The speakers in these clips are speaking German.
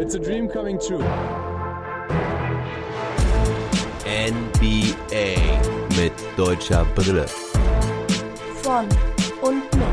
It's a dream. Coming true. NBA mit deutscher Brille. von und mit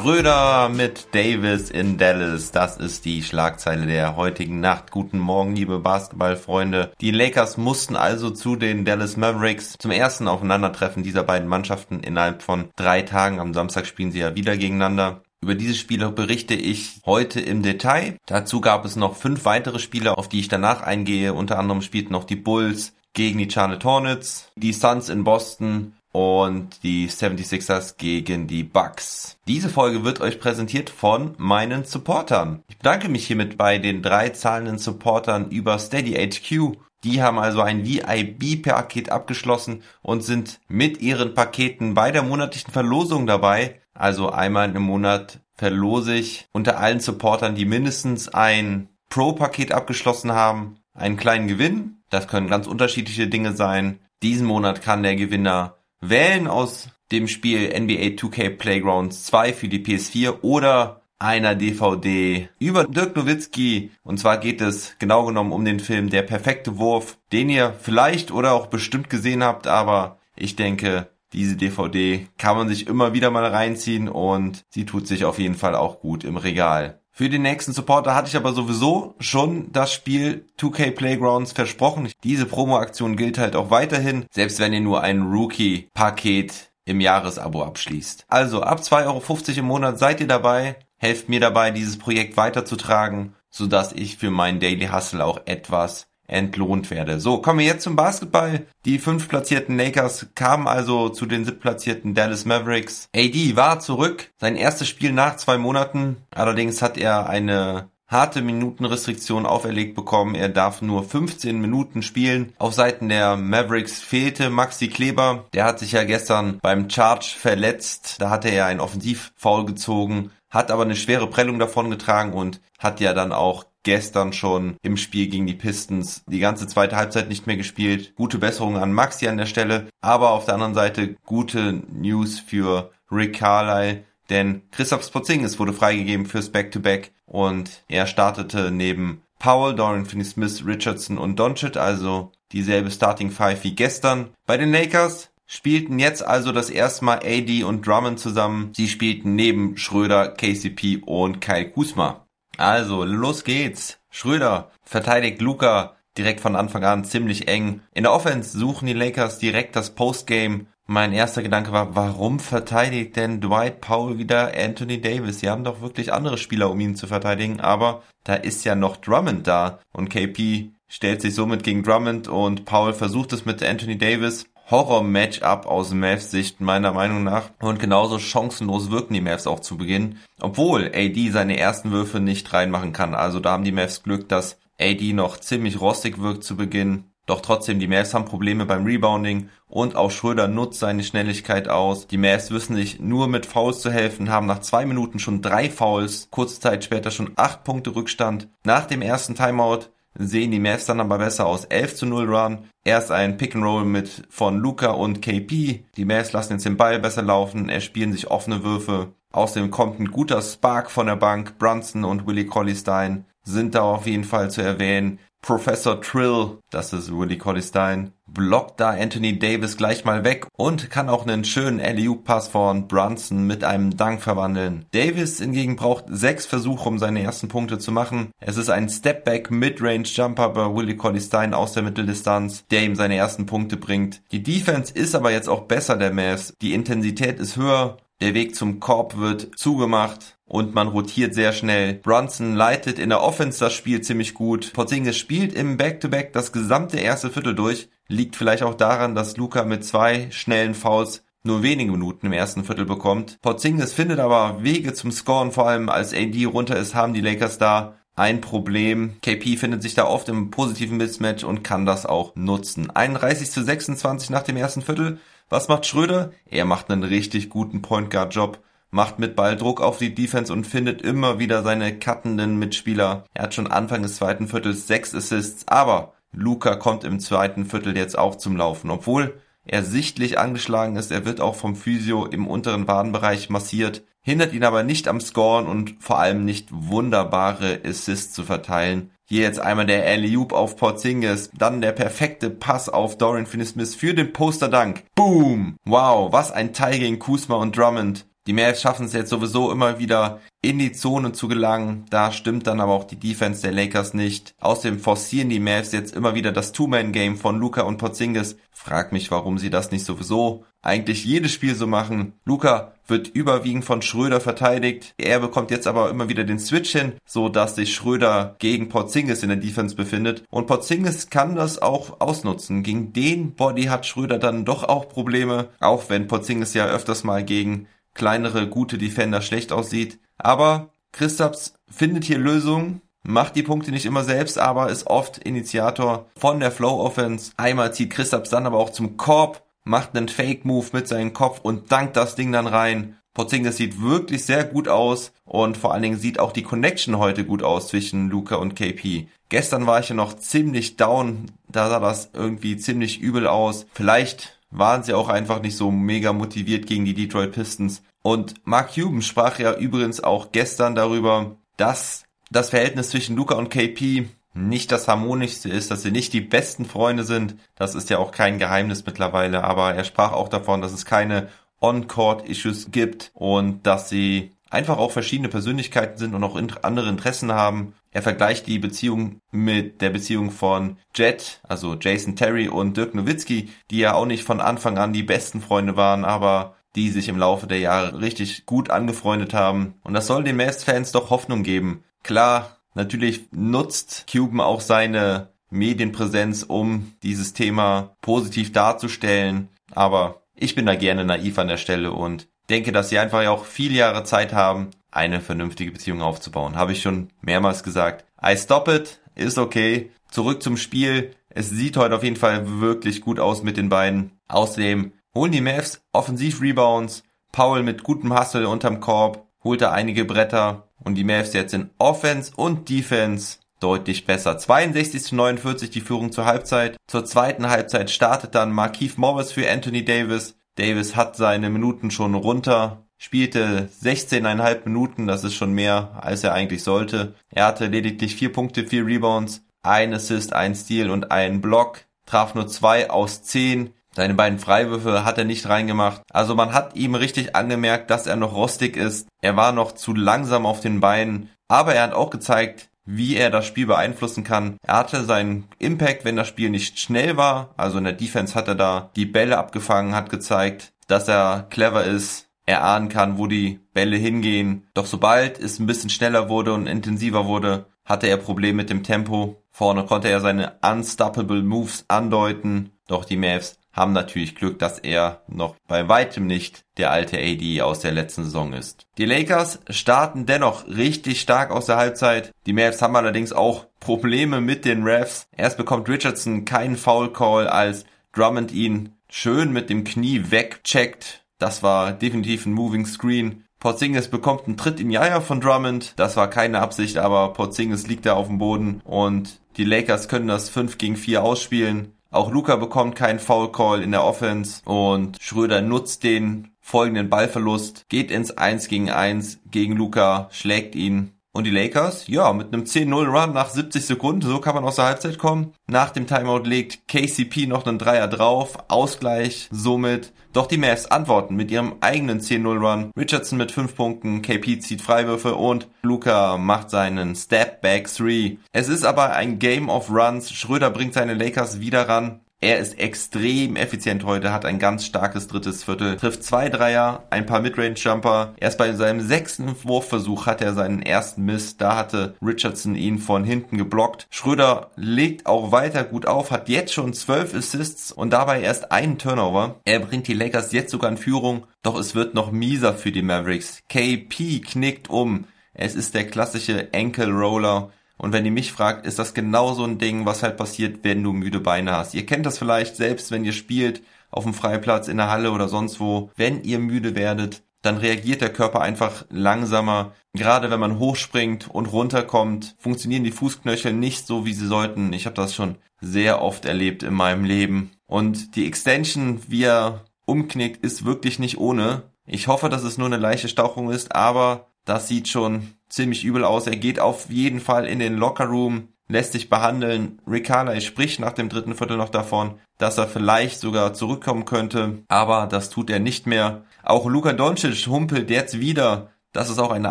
Schröder mit Davis in Dallas. Das ist die Schlagzeile der heutigen Nacht. Guten Morgen, liebe Basketballfreunde. Die Lakers mussten also zu den Dallas Mavericks zum ersten Aufeinandertreffen dieser beiden Mannschaften innerhalb von drei Tagen. Am Samstag spielen sie ja wieder gegeneinander. Über diese Spiele berichte ich heute im Detail. Dazu gab es noch fünf weitere Spiele, auf die ich danach eingehe. Unter anderem spielten noch die Bulls gegen die Charlotte Hornets, die Suns in Boston und die 76ers gegen die Bucks. Diese Folge wird euch präsentiert von meinen Supportern. Ich bedanke mich hiermit bei den drei zahlenden Supportern über Steady HQ. Die haben also ein VIB-Paket abgeschlossen und sind mit ihren Paketen bei der monatlichen Verlosung dabei. Also einmal im Monat verlose ich unter allen Supportern, die mindestens ein Pro-Paket abgeschlossen haben, einen kleinen Gewinn. Das können ganz unterschiedliche Dinge sein. Diesen Monat kann der Gewinner wählen aus dem Spiel NBA 2K Playgrounds 2 für die PS4 oder einer DVD über Dirk Nowitzki. Und zwar geht es genau genommen um den Film Der perfekte Wurf, den ihr vielleicht oder auch bestimmt gesehen habt, aber ich denke, diese DVD kann man sich immer wieder mal reinziehen und sie tut sich auf jeden Fall auch gut im Regal. Für den nächsten Supporter hatte ich aber sowieso schon das Spiel 2K Playgrounds versprochen. Diese Promo-Aktion gilt halt auch weiterhin, selbst wenn ihr nur ein Rookie-Paket im Jahresabo abschließt. Also ab 2,50 Euro im Monat seid ihr dabei, helft mir dabei, dieses Projekt weiterzutragen, sodass ich für meinen Daily Hustle auch etwas entlohnt werde. So, kommen wir jetzt zum Basketball. Die fünf platzierten Lakers kamen also zu den siebtplatzierten Dallas Mavericks. AD war zurück, sein erstes Spiel nach zwei Monaten. Allerdings hat er eine harte Minutenrestriktion auferlegt bekommen. Er darf nur 15 Minuten spielen. Auf Seiten der Mavericks fehlte Maxi Kleber. Der hat sich ja gestern beim Charge verletzt. Da hatte er einen Offensivfoul gezogen, hat aber eine schwere Prellung davongetragen und hat ja dann auch gestern schon im Spiel gegen die Pistons die ganze zweite Halbzeit nicht mehr gespielt. Gute Besserung an Maxi an der Stelle, aber auf der anderen Seite gute News für Rick Carlisle, denn Christoph Spotzingis wurde freigegeben fürs Back-to-Back und er startete neben Powell, Dorian Finney-Smith, Richardson und Doncic, also dieselbe Starting Five wie gestern. Bei den Lakers spielten jetzt also das erste Mal AD und Drummond zusammen. Sie spielten neben Schröder, KCP und Kyle Kuzma. Also, los geht's. Schröder verteidigt Luca direkt von Anfang an ziemlich eng. In der Offense suchen die Lakers direkt das Postgame. Mein erster Gedanke war, warum verteidigt denn Dwight Powell wieder Anthony Davis? Sie haben doch wirklich andere Spieler, um ihn zu verteidigen, aber da ist ja noch Drummond da und KP stellt sich somit gegen Drummond und Powell versucht es mit Anthony Davis. Horror-Matchup aus Mavs Sicht meiner Meinung nach. Und genauso chancenlos wirken die Mavs auch zu Beginn. Obwohl AD seine ersten Würfe nicht reinmachen kann. Also da haben die Mavs Glück, dass AD noch ziemlich rostig wirkt zu Beginn. Doch trotzdem, die Mavs haben Probleme beim Rebounding und auch Schröder nutzt seine Schnelligkeit aus. Die Mavs wissen sich nur mit Fouls zu helfen, haben nach zwei Minuten schon drei Fouls, kurze Zeit später schon acht Punkte Rückstand. Nach dem ersten Timeout sehen die Mavs dann aber besser aus. 11 zu 0 Run. Erst ein Pick and Roll mit von Luca und KP. Die Mavs lassen jetzt den Ball besser laufen, erspielen sich offene Würfe. Außerdem kommt ein guter Spark von der Bank. Brunson und Willie Colleystein sind da auf jeden Fall zu erwähnen. Professor Trill, das ist Willie Colleystein, blockt da Anthony Davis gleich mal weg und kann auch einen schönen LU-Pass von Brunson mit einem Dank verwandeln. Davis hingegen braucht sechs Versuche, um seine ersten Punkte zu machen. Es ist ein Stepback Midrange Jumper bei Willie Colleystein aus der Mitteldistanz, der ihm seine ersten Punkte bringt. Die Defense ist aber jetzt auch besser der Mavs. Die Intensität ist höher, der Weg zum Korb wird zugemacht und man rotiert sehr schnell. Brunson leitet in der Offense das Spiel ziemlich gut. Porzingis spielt im Back-to-Back das gesamte erste Viertel durch. Liegt vielleicht auch daran, dass Luca mit zwei schnellen Fouls nur wenige Minuten im ersten Viertel bekommt. Porzingis findet aber Wege zum Scoren, vor allem als AD runter ist, haben die Lakers da ein Problem. KP findet sich da oft im positiven Mismatch und kann das auch nutzen. 31 zu 26 nach dem ersten Viertel. Was macht Schröder? Er macht einen richtig guten Point Guard Job, macht mit Ball Druck auf die Defense und findet immer wieder seine cuttenden Mitspieler. Er hat schon Anfang des zweiten Viertels sechs Assists, aber Luca kommt im zweiten Viertel jetzt auch zum Laufen, obwohl er sichtlich angeschlagen ist. Er wird auch vom Physio im unteren Wadenbereich massiert hindert ihn aber nicht am Scoren und vor allem nicht wunderbare Assists zu verteilen. Hier jetzt einmal der Alley-Oop auf Porzingis, dann der perfekte Pass auf Dorian Finney-Smith für den Poster-Dunk. Boom! Wow, was ein Teil gegen Kuzma und Drummond. Die Mavs schaffen es jetzt sowieso immer wieder in die Zone zu gelangen. Da stimmt dann aber auch die Defense der Lakers nicht. Außerdem forcieren die Mavs jetzt immer wieder das Two-Man-Game von Luca und Porzingis. Frag mich, warum sie das nicht sowieso eigentlich jedes Spiel so machen. Luca wird überwiegend von Schröder verteidigt. Er bekommt jetzt aber immer wieder den Switch hin, so dass sich Schröder gegen Porzingis in der Defense befindet. Und Porzingis kann das auch ausnutzen. Gegen den Body hat Schröder dann doch auch Probleme, auch wenn Porzingis ja öfters mal gegen kleinere, gute Defender schlecht aussieht. Aber Christaps findet hier Lösungen, macht die Punkte nicht immer selbst, aber ist oft Initiator von der Flow Offense. Einmal zieht Christaps dann aber auch zum Korb, macht einen Fake Move mit seinem Kopf und dankt das Ding dann rein. Porzingis sieht wirklich sehr gut aus und vor allen Dingen sieht auch die Connection heute gut aus zwischen Luca und KP. Gestern war ich ja noch ziemlich down, da sah das irgendwie ziemlich übel aus. Vielleicht waren sie auch einfach nicht so mega motiviert gegen die Detroit Pistons. Und Mark Cuban sprach ja übrigens auch gestern darüber, dass das Verhältnis zwischen Luca und KP nicht das harmonischste ist, dass sie nicht die besten Freunde sind. Das ist ja auch kein Geheimnis mittlerweile, aber er sprach auch davon, dass es keine On-Court-Issues gibt und dass sie einfach auch verschiedene Persönlichkeiten sind und auch andere Interessen haben. Er vergleicht die Beziehung mit der Beziehung von Jet, also Jason Terry und Dirk Nowitzki, die ja auch nicht von Anfang an die besten Freunde waren, aber die sich im Laufe der Jahre richtig gut angefreundet haben. Und das soll den Mavs-Fans doch Hoffnung geben. Klar, natürlich nutzt Cuban auch seine Medienpräsenz, um dieses Thema positiv darzustellen. Aber ich bin da gerne naiv an der Stelle und denke, dass sie einfach auch viele Jahre Zeit haben, eine vernünftige Beziehung aufzubauen. Habe ich schon mehrmals gesagt. I stop it, ist okay. Zurück zum Spiel. Es sieht heute auf jeden Fall wirklich gut aus mit den beiden. Außerdem holen die Mavs Offensiv-Rebounds. Paul mit gutem Hustle unterm Korb holt er einige Bretter und die Mavs jetzt in Offense und Defense deutlich besser. 62 zu 49 die Führung zur Halbzeit. Zur zweiten Halbzeit startet dann Markeith Morris für Anthony Davis. Davis hat seine Minuten schon runter, spielte 16,5 Minuten, das ist schon mehr, als er eigentlich sollte. Er hatte lediglich vier Punkte, vier Rebounds, ein Assist, ein Steal und einen Block, traf nur zwei aus zehn. Seine beiden Freiwürfe hat er nicht reingemacht. Also man hat ihm richtig angemerkt, dass er noch rostig ist. Er war noch zu langsam auf den Beinen. Aber er hat auch gezeigt, wie er das Spiel beeinflussen kann. Er hatte seinen Impact, wenn das Spiel nicht schnell war. Also in der Defense hat er da die Bälle abgefangen, hat gezeigt, dass er clever ist, er ahnen kann, wo die Bälle hingehen. Doch sobald es ein bisschen schneller wurde und intensiver wurde, hatte er Probleme mit dem Tempo. Vorne konnte er seine unstoppable Moves andeuten. Doch die Mavs haben natürlich Glück, dass er noch bei weitem nicht der alte AD aus der letzten Saison ist. Die Lakers starten dennoch richtig stark aus der Halbzeit. Die Mavs haben allerdings auch Probleme mit den Refs. Erst bekommt Richardson keinen Foul Call, als Drummond ihn schön mit dem Knie wegcheckt. Das war definitiv ein Moving Screen. Porzingis bekommt einen Tritt in Jaja von Drummond. Das war keine Absicht, aber Porzingis liegt da auf dem Boden und die Lakers können das 5 gegen 4 ausspielen. Auch Luca bekommt keinen Foul Call in der Offense und Schröder nutzt den folgenden Ballverlust, geht ins 1 gegen 1 gegen Luca, schlägt ihn. Und die Lakers, ja, mit einem 10-0 Run nach 70 Sekunden, so kann man aus der Halbzeit kommen. Nach dem Timeout legt KCP noch einen Dreier drauf, Ausgleich somit doch die Mavs antworten mit ihrem eigenen 10-0-Run. Richardson mit 5 Punkten, KP zieht Freiwürfe und Luca macht seinen Step Back 3. Es ist aber ein Game of Runs. Schröder bringt seine Lakers wieder ran. Er ist extrem effizient heute, hat ein ganz starkes drittes Viertel, trifft zwei Dreier, ein paar Midrange-Jumper. Erst bei seinem sechsten Wurfversuch hat er seinen ersten Miss. Da hatte Richardson ihn von hinten geblockt. Schröder legt auch weiter gut auf, hat jetzt schon zwölf Assists und dabei erst einen Turnover. Er bringt die Lakers jetzt sogar in Führung, doch es wird noch mieser für die Mavericks. KP knickt um. Es ist der klassische Ankle Roller. Und wenn ihr mich fragt, ist das genau so ein Ding, was halt passiert, wenn du müde Beine hast. Ihr kennt das vielleicht selbst, wenn ihr spielt auf dem Freiplatz, in der Halle oder sonst wo. Wenn ihr müde werdet, dann reagiert der Körper einfach langsamer. Gerade wenn man hochspringt und runterkommt, funktionieren die Fußknöchel nicht so, wie sie sollten. Ich habe das schon sehr oft erlebt in meinem Leben. Und die Extension, wie er umknickt, ist wirklich nicht ohne. Ich hoffe, dass es nur eine leichte Stauchung ist, aber das sieht schon ziemlich übel aus. Er geht auf jeden Fall in den Lockerroom, lässt sich behandeln. Riccardi spricht nach dem dritten Viertel noch davon, dass er vielleicht sogar zurückkommen könnte, aber das tut er nicht mehr. Auch Luka Doncic humpelt jetzt wieder. Das ist auch eine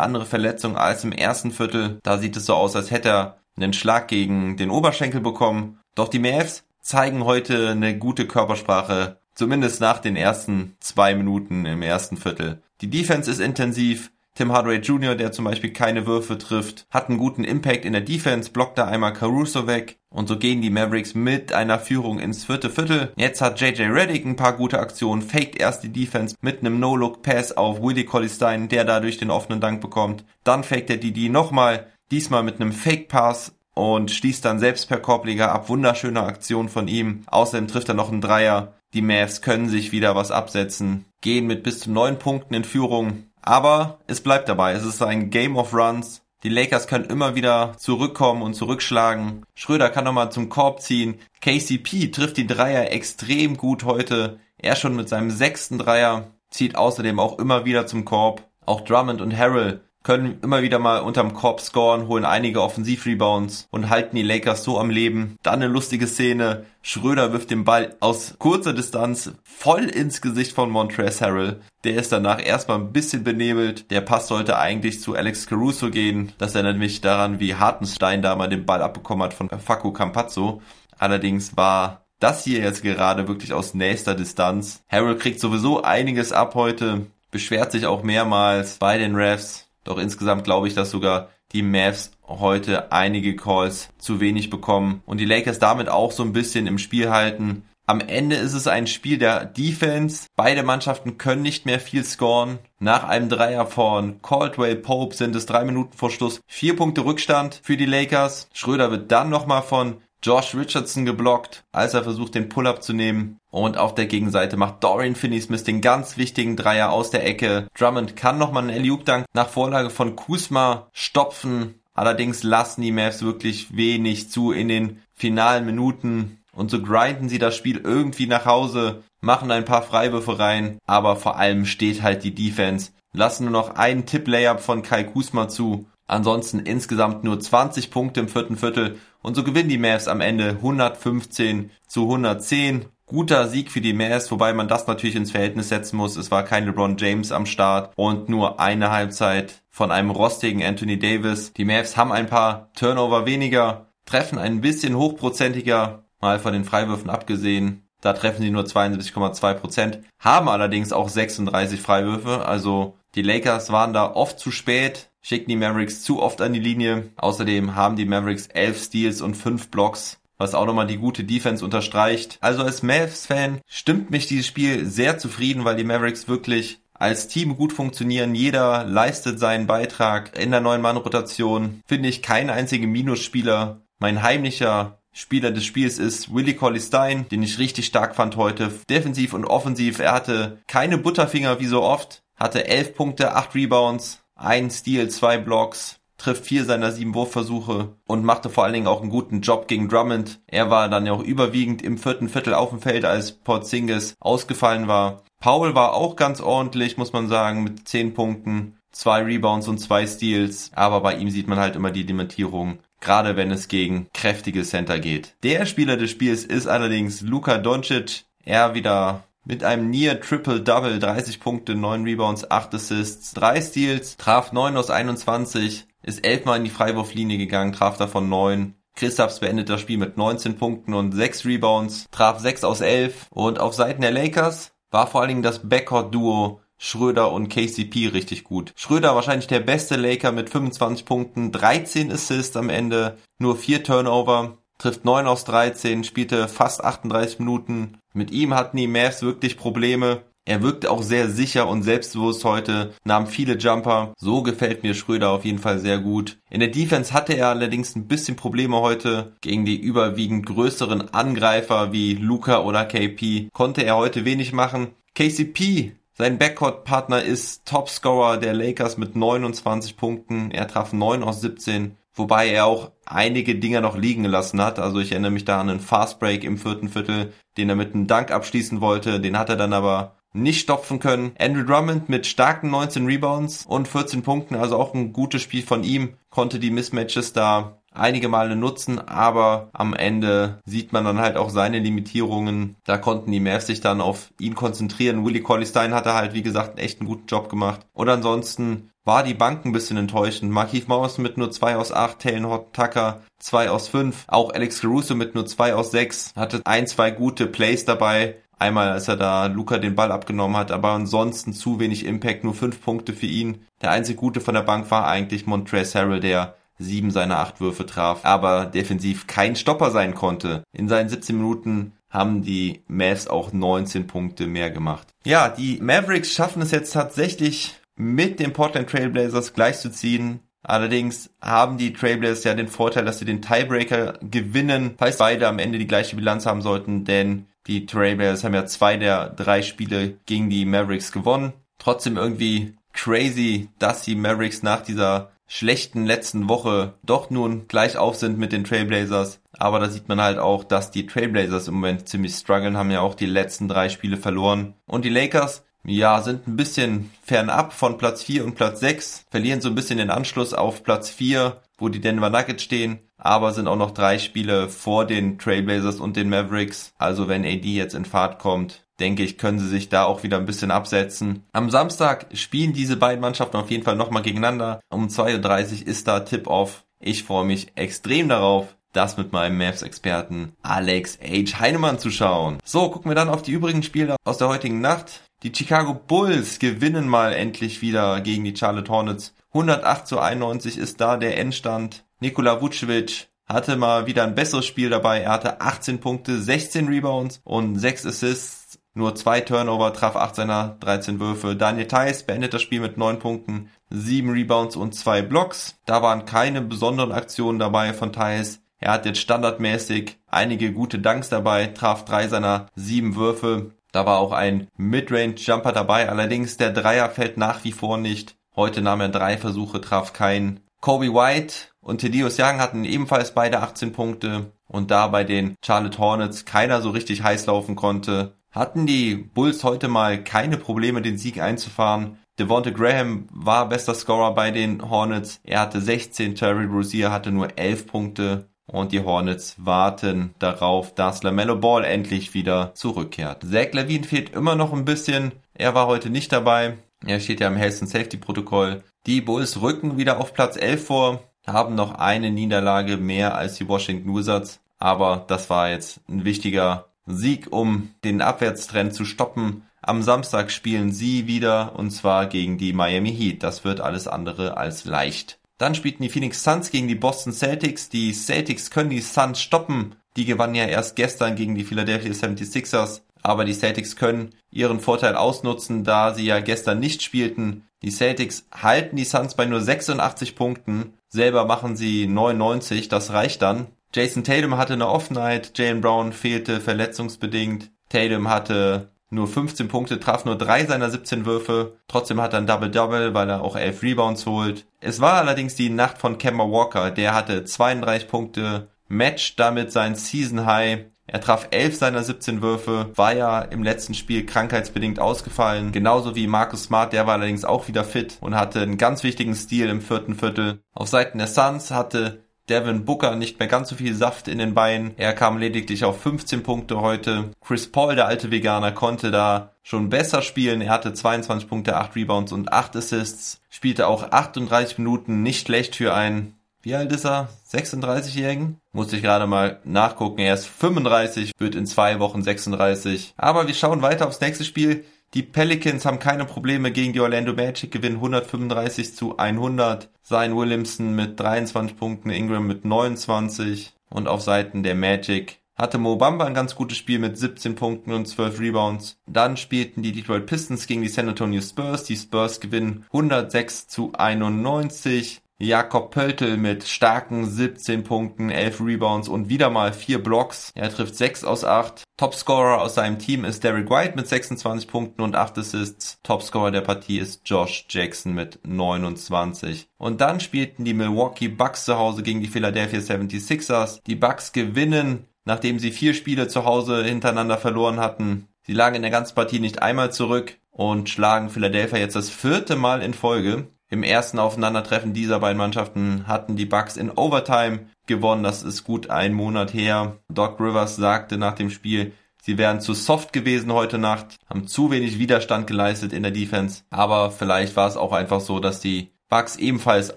andere Verletzung als im ersten Viertel. Da sieht es so aus, als hätte er einen Schlag gegen den Oberschenkel bekommen. Doch die Mavs zeigen heute eine gute Körpersprache, zumindest nach den ersten zwei Minuten im ersten Viertel. Die Defense ist intensiv, Tim Hardaway Jr., der zum Beispiel keine Würfe trifft, hat einen guten Impact in der Defense, blockt da einmal Caruso weg und so gehen die Mavericks mit einer Führung ins vierte Viertel. Jetzt hat JJ Reddick ein paar gute Aktionen, faked erst die Defense mit einem No-Look-Pass auf Willie Colley-Stein, der dadurch den offenen Dank bekommt. Dann faked er die die nochmal, diesmal mit einem Fake-Pass und schließt dann selbst per Korbleger ab. Wunderschöne Aktion von ihm. Außerdem trifft er noch einen Dreier. Die Mavs können sich wieder was absetzen, gehen mit bis zu neun Punkten in Führung aber es bleibt dabei. Es ist ein Game of Runs. Die Lakers können immer wieder zurückkommen und zurückschlagen. Schröder kann nochmal zum Korb ziehen. KCP trifft die Dreier extrem gut heute. Er schon mit seinem sechsten Dreier zieht außerdem auch immer wieder zum Korb. Auch Drummond und Harrell können immer wieder mal unterm Korb scoren, holen einige Offensivrebounds und halten die Lakers so am Leben. Dann eine lustige Szene. Schröder wirft den Ball aus kurzer Distanz voll ins Gesicht von Montrezl Harrell. Der ist danach erstmal ein bisschen benebelt. Der Pass sollte eigentlich zu Alex Caruso gehen. Das erinnert mich daran, wie Hartenstein da mal den Ball abbekommen hat von Facu Campazzo. Allerdings war das hier jetzt gerade wirklich aus nächster Distanz. Harrell kriegt sowieso einiges ab heute, beschwert sich auch mehrmals bei den Refs. Doch insgesamt glaube ich, dass sogar die Mavs heute einige Calls zu wenig bekommen und die Lakers damit auch so ein bisschen im Spiel halten. Am Ende ist es ein Spiel der Defense. Beide Mannschaften können nicht mehr viel scoren. Nach einem Dreier von Caldwell Pope sind es drei Minuten vor Schluss vier Punkte Rückstand für die Lakers. Schröder wird dann nochmal von Josh Richardson geblockt, als er versucht, den Pull-up zu nehmen. Und auf der Gegenseite macht Dorian Finney-Smith den ganz wichtigen Dreier aus der Ecke. Drummond kann nochmal einen Alley-Oop-Dank nach Vorlage von Kusma stopfen. Allerdings lassen die Mavs wirklich wenig zu in den finalen Minuten. Und so grinden sie das Spiel irgendwie nach Hause, machen ein paar Freiwürfe rein, aber vor allem steht halt die Defense. Lassen nur noch einen Tip-Layup von Kai Kusma zu. Ansonsten insgesamt nur 20 Punkte im vierten Viertel und so gewinnen die Mavs am Ende 115 zu 110. Guter Sieg für die Mavs, wobei man das natürlich ins Verhältnis setzen muss. Es war kein LeBron James am Start und nur eine Halbzeit von einem rostigen Anthony Davis. Die Mavs haben ein paar Turnover weniger, treffen ein bisschen hochprozentiger, mal von den Freiwürfen abgesehen. Da treffen sie nur 72,2 Prozent, haben allerdings auch 36 Freiwürfe. Also die Lakers waren da oft zu spät, schicken die Mavericks zu oft an die Linie. Außerdem haben die Mavericks elf Steals und fünf Blocks, was auch nochmal die gute Defense unterstreicht. Also als Mavs-Fan stimmt mich dieses Spiel sehr zufrieden, weil die Mavericks wirklich als Team gut funktionieren. Jeder leistet seinen Beitrag in der neuen Mann-Rotation. Finde ich keinen einzigen Minusspieler. Mein heimlicher Spieler des Spiels ist Willie Colley Stein, den ich richtig stark fand heute. Defensiv und offensiv. Er hatte keine Butterfinger wie so oft. Hatte elf Punkte, acht Rebounds, ein Steal, zwei Blocks, trifft vier seiner sieben Wurfversuche und machte vor allen Dingen auch einen guten Job gegen Drummond. Er war dann ja auch überwiegend im vierten Viertel auf dem Feld, als Porzingis ausgefallen war. Paul war auch ganz ordentlich, muss man sagen, mit zehn Punkten, zwei Rebounds und zwei Steals. Aber bei ihm sieht man halt immer die Limitierung, gerade wenn es gegen kräftige Center geht. Der Spieler des Spiels ist allerdings Luka Doncic. Er wieder mit einem Near Triple Double, 30 Punkte, 9 Rebounds, 8 Assists, 3 Steals, traf 9 aus 21, ist 11 Mal in die Freiwurflinie gegangen, traf davon 9. Christaps beendet das Spiel mit 19 Punkten und 6 Rebounds, traf 6 aus 11 und auf Seiten der Lakers war vor allen Dingen das Backcourt-Duo Schröder und KCP richtig gut. Schröder wahrscheinlich der beste Laker mit 25 Punkten, 13 Assists am Ende, nur 4 Turnover, trifft 9 aus 13, spielte fast 38 Minuten. Mit ihm hatten die Mavs wirklich Probleme. Er wirkte auch sehr sicher und selbstbewusst heute, nahm viele Jumper. So gefällt mir Schröder auf jeden Fall sehr gut. In der Defense hatte er allerdings ein bisschen Probleme heute. Gegen die überwiegend größeren Angreifer wie Luca oder KP konnte er heute wenig machen. KCP sein Backcourt-Partner ist Topscorer der Lakers mit 29 Punkten. Er traf 9 aus 17, wobei er auch einige Dinger noch liegen gelassen hat. Also ich erinnere mich da an einen Fastbreak im vierten Viertel, den er mit einem Dank abschließen wollte. Den hat er dann aber nicht stopfen können. Andrew Drummond mit starken 19 Rebounds und 14 Punkten, also auch ein gutes Spiel von ihm, konnte die Mismatches da einige Male nutzen, aber am Ende sieht man dann halt auch seine Limitierungen. Da konnten die Mavs sich dann auf ihn konzentrieren. Willie Colley Stein hatte halt, wie gesagt, echt einen guten Job gemacht. Und ansonsten war die Bank ein bisschen enttäuschend. Markif Morris mit nur 2 aus 8, Taylor Tucker 2 aus 5, auch Alex Caruso mit nur 2 aus 6, hatte ein, zwei gute Plays dabei. Einmal, als er da Luca den Ball abgenommen hat, aber ansonsten zu wenig Impact, nur 5 Punkte für ihn. Der einzige Gute von der Bank war eigentlich Montrezl Harrell, der sieben seiner acht Würfe traf, aber defensiv kein Stopper sein konnte. In seinen 17 Minuten haben die Mavs auch 19 Punkte mehr gemacht. Ja, die Mavericks schaffen es jetzt tatsächlich mit den Portland Trailblazers gleichzuziehen. Allerdings haben die Trailblazers ja den Vorteil, dass sie den Tiebreaker gewinnen, falls beide am Ende die gleiche Bilanz haben sollten, denn die Trailblazers haben ja zwei der drei Spiele gegen die Mavericks gewonnen. Trotzdem irgendwie crazy, dass die Mavericks nach dieser schlechten letzten Woche doch nun gleich auf sind mit den Trailblazers. Aber da sieht man halt auch, dass die Trailblazers im Moment ziemlich strugglen, haben ja auch die letzten drei Spiele verloren. Und die Lakers, ja, sind ein bisschen fernab von Platz 4 und Platz 6, verlieren so ein bisschen den Anschluss auf Platz 4, wo die Denver Nuggets stehen, aber sind auch noch drei Spiele vor den Trailblazers und den Mavericks. Also wenn AD jetzt in Fahrt kommt, denke ich, können sie sich da auch wieder ein bisschen absetzen. Am Samstag spielen diese beiden Mannschaften auf jeden Fall nochmal gegeneinander. Um 2.30 Uhr ist da Tip-Off. Ich freue mich extrem darauf, das mit meinem Mavs-Experten Alex H. Heinemann zu schauen. So, gucken wir dann auf die übrigen Spiele aus der heutigen Nacht. Die Chicago Bulls gewinnen mal endlich wieder gegen die Charlotte Hornets. 108 zu 91 ist da der Endstand. Nikola Vucevic hatte mal wieder ein besseres Spiel dabei. Er hatte 18 Punkte, 16 Rebounds und 6 Assists nur zwei Turnover, traf acht seiner 13 Würfe. Daniel Theiss beendet das Spiel mit neun Punkten, sieben Rebounds und zwei Blocks. Da waren keine besonderen Aktionen dabei von Theiss. Er hat jetzt standardmäßig einige gute Dunks dabei, traf drei seiner sieben Würfe. Da war auch ein Midrange-Jumper dabei, allerdings der Dreier fällt nach wie vor nicht. Heute nahm er drei Versuche, traf keinen. Kobe White und Thaddeus Young hatten ebenfalls beide 18 Punkte und da bei den Charlotte Hornets keiner so richtig heiß laufen konnte, hatten die Bulls heute mal keine Probleme, den Sieg einzufahren. Devonta Graham war bester Scorer bei den Hornets. Er hatte 16, Terry Rozier hatte nur 11 Punkte. Und die Hornets warten darauf, dass LaMelo Ball endlich wieder zurückkehrt. Zach Levine fehlt immer noch ein bisschen. Er war heute nicht dabei. Er steht ja im Health and Safety Protokoll. Die Bulls rücken wieder auf Platz 11 vor, haben noch eine Niederlage mehr als die Washington Wizards. Aber das war jetzt ein wichtiger Sieg, um den Abwärtstrend zu stoppen. Am Samstag spielen sie wieder und zwar gegen die Miami Heat. Das wird alles andere als leicht. Dann spielten die Phoenix Suns gegen die Boston Celtics. Die Celtics können die Suns stoppen. Die gewannen ja erst gestern gegen die Philadelphia 76ers. Aber die Celtics können ihren Vorteil ausnutzen, da sie ja gestern nicht spielten. Die Celtics halten die Suns bei nur 86 Punkten. Selber machen sie 99. Das reicht dann. Jason Tatum hatte eine Off-Night, Jalen Brown fehlte verletzungsbedingt. Tatum hatte nur 15 Punkte, traf nur drei seiner 17 Würfe. Trotzdem hat er ein Double-Double, weil er auch 11 Rebounds holt. Es war allerdings die Nacht von Kemba Walker. Der hatte 32 Punkte, Match damit sein Season High. Er traf 11 seiner 17 Würfe, war ja im letzten Spiel krankheitsbedingt ausgefallen. Genauso wie Marcus Smart, der war allerdings auch wieder fit und hatte einen ganz wichtigen Stil im vierten Viertel. Auf Seiten der Suns hatte Devin Booker nicht mehr ganz so viel Saft in den Beinen. Er kam lediglich auf 15 Punkte heute. Chris Paul, der alte Veganer, konnte da schon besser spielen. Er hatte 22 Punkte, 8 Rebounds und 8 Assists. Spielte auch 38 Minuten, nicht schlecht für einen wie alt ist er? 36-Jährigen? Musste ich gerade mal nachgucken. Er ist 35, wird in zwei Wochen 36. Aber wir schauen weiter aufs nächste Spiel. Die Pelicans haben keine Probleme gegen die Orlando Magic, gewinnen 135 zu 100. Sein Williamson mit 23 Punkten, Ingram mit 29. Und auf Seiten der Magic hatte Mo Bamba ein ganz gutes Spiel mit 17 Punkten und 12 Rebounds. Dann spielten die Detroit Pistons gegen die San Antonio Spurs. Die Spurs gewinnen 106 zu 91. Jakob Pöltl mit starken 17 Punkten, 11 Rebounds und wieder mal 4 Blocks. Er trifft 6 aus 8. Topscorer aus seinem Team ist Derek White mit 26 Punkten und 8 Assists. Topscorer der Partie ist Josh Jackson mit 29. Und dann spielten die Milwaukee Bucks zu Hause gegen die Philadelphia 76ers. Die Bucks gewinnen, nachdem sie vier Spiele zu Hause hintereinander verloren hatten. Sie lagen in der ganzen Partie nicht einmal zurück und schlagen Philadelphia jetzt das vierte Mal in Folge. Im ersten Aufeinandertreffen dieser beiden Mannschaften hatten die Bucks in Overtime gewonnen. Das ist gut ein Monat her. Doc Rivers sagte nach dem Spiel, sie wären zu soft gewesen heute Nacht, haben zu wenig Widerstand geleistet in der Defense. Aber vielleicht war es auch einfach so, dass die Bucks ebenfalls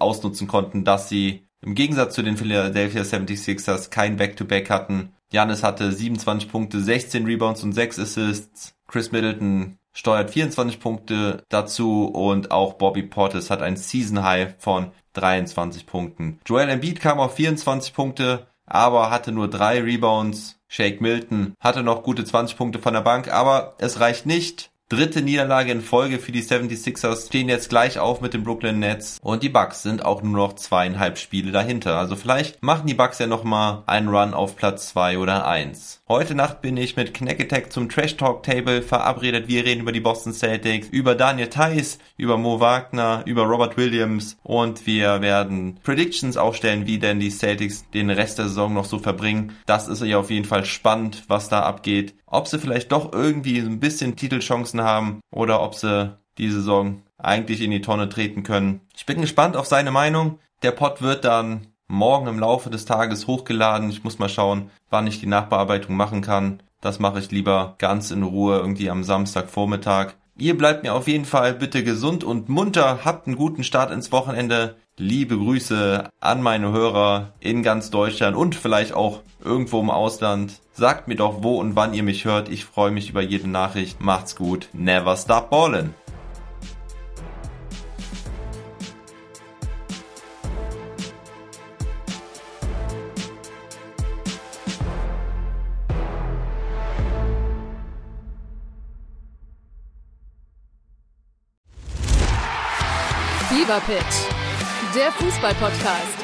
ausnutzen konnten, dass sie im Gegensatz zu den Philadelphia 76ers kein Back-to-Back -Back hatten. Janis hatte 27 Punkte, 16 Rebounds und 6 Assists. Chris Middleton steuert 24 Punkte dazu und auch Bobby Portis hat ein Season High von 23 Punkten. Joel Embiid kam auf 24 Punkte, aber hatte nur drei Rebounds. Shake Milton hatte noch gute 20 Punkte von der Bank, aber es reicht nicht. Dritte Niederlage in Folge für die 76ers stehen jetzt gleich auf mit den Brooklyn Nets und die Bucks sind auch nur noch zweieinhalb Spiele dahinter. Also vielleicht machen die Bucks ja nochmal einen Run auf Platz zwei oder eins. Heute Nacht bin ich mit Knack Attack zum Trash Talk Table verabredet. Wir reden über die Boston Celtics, über Daniel Theiss, über Mo Wagner, über Robert Williams und wir werden Predictions aufstellen, wie denn die Celtics den Rest der Saison noch so verbringen. Das ist ja auf jeden Fall spannend, was da abgeht. Ob sie vielleicht doch irgendwie ein bisschen Titelchancen haben oder ob sie die Saison eigentlich in die Tonne treten können. Ich bin gespannt auf seine Meinung. Der Pod wird dann morgen im Laufe des Tages hochgeladen. Ich muss mal schauen, wann ich die Nachbearbeitung machen kann. Das mache ich lieber ganz in Ruhe irgendwie am Samstagvormittag. Ihr bleibt mir auf jeden Fall bitte gesund und munter. Habt einen guten Start ins Wochenende. Liebe Grüße an meine Hörer in ganz Deutschland und vielleicht auch irgendwo im Ausland. Sagt mir doch, wo und wann ihr mich hört. Ich freue mich über jede Nachricht. Macht's gut. Never stop ballin'. Fever Pitch, der Fußball-Podcast.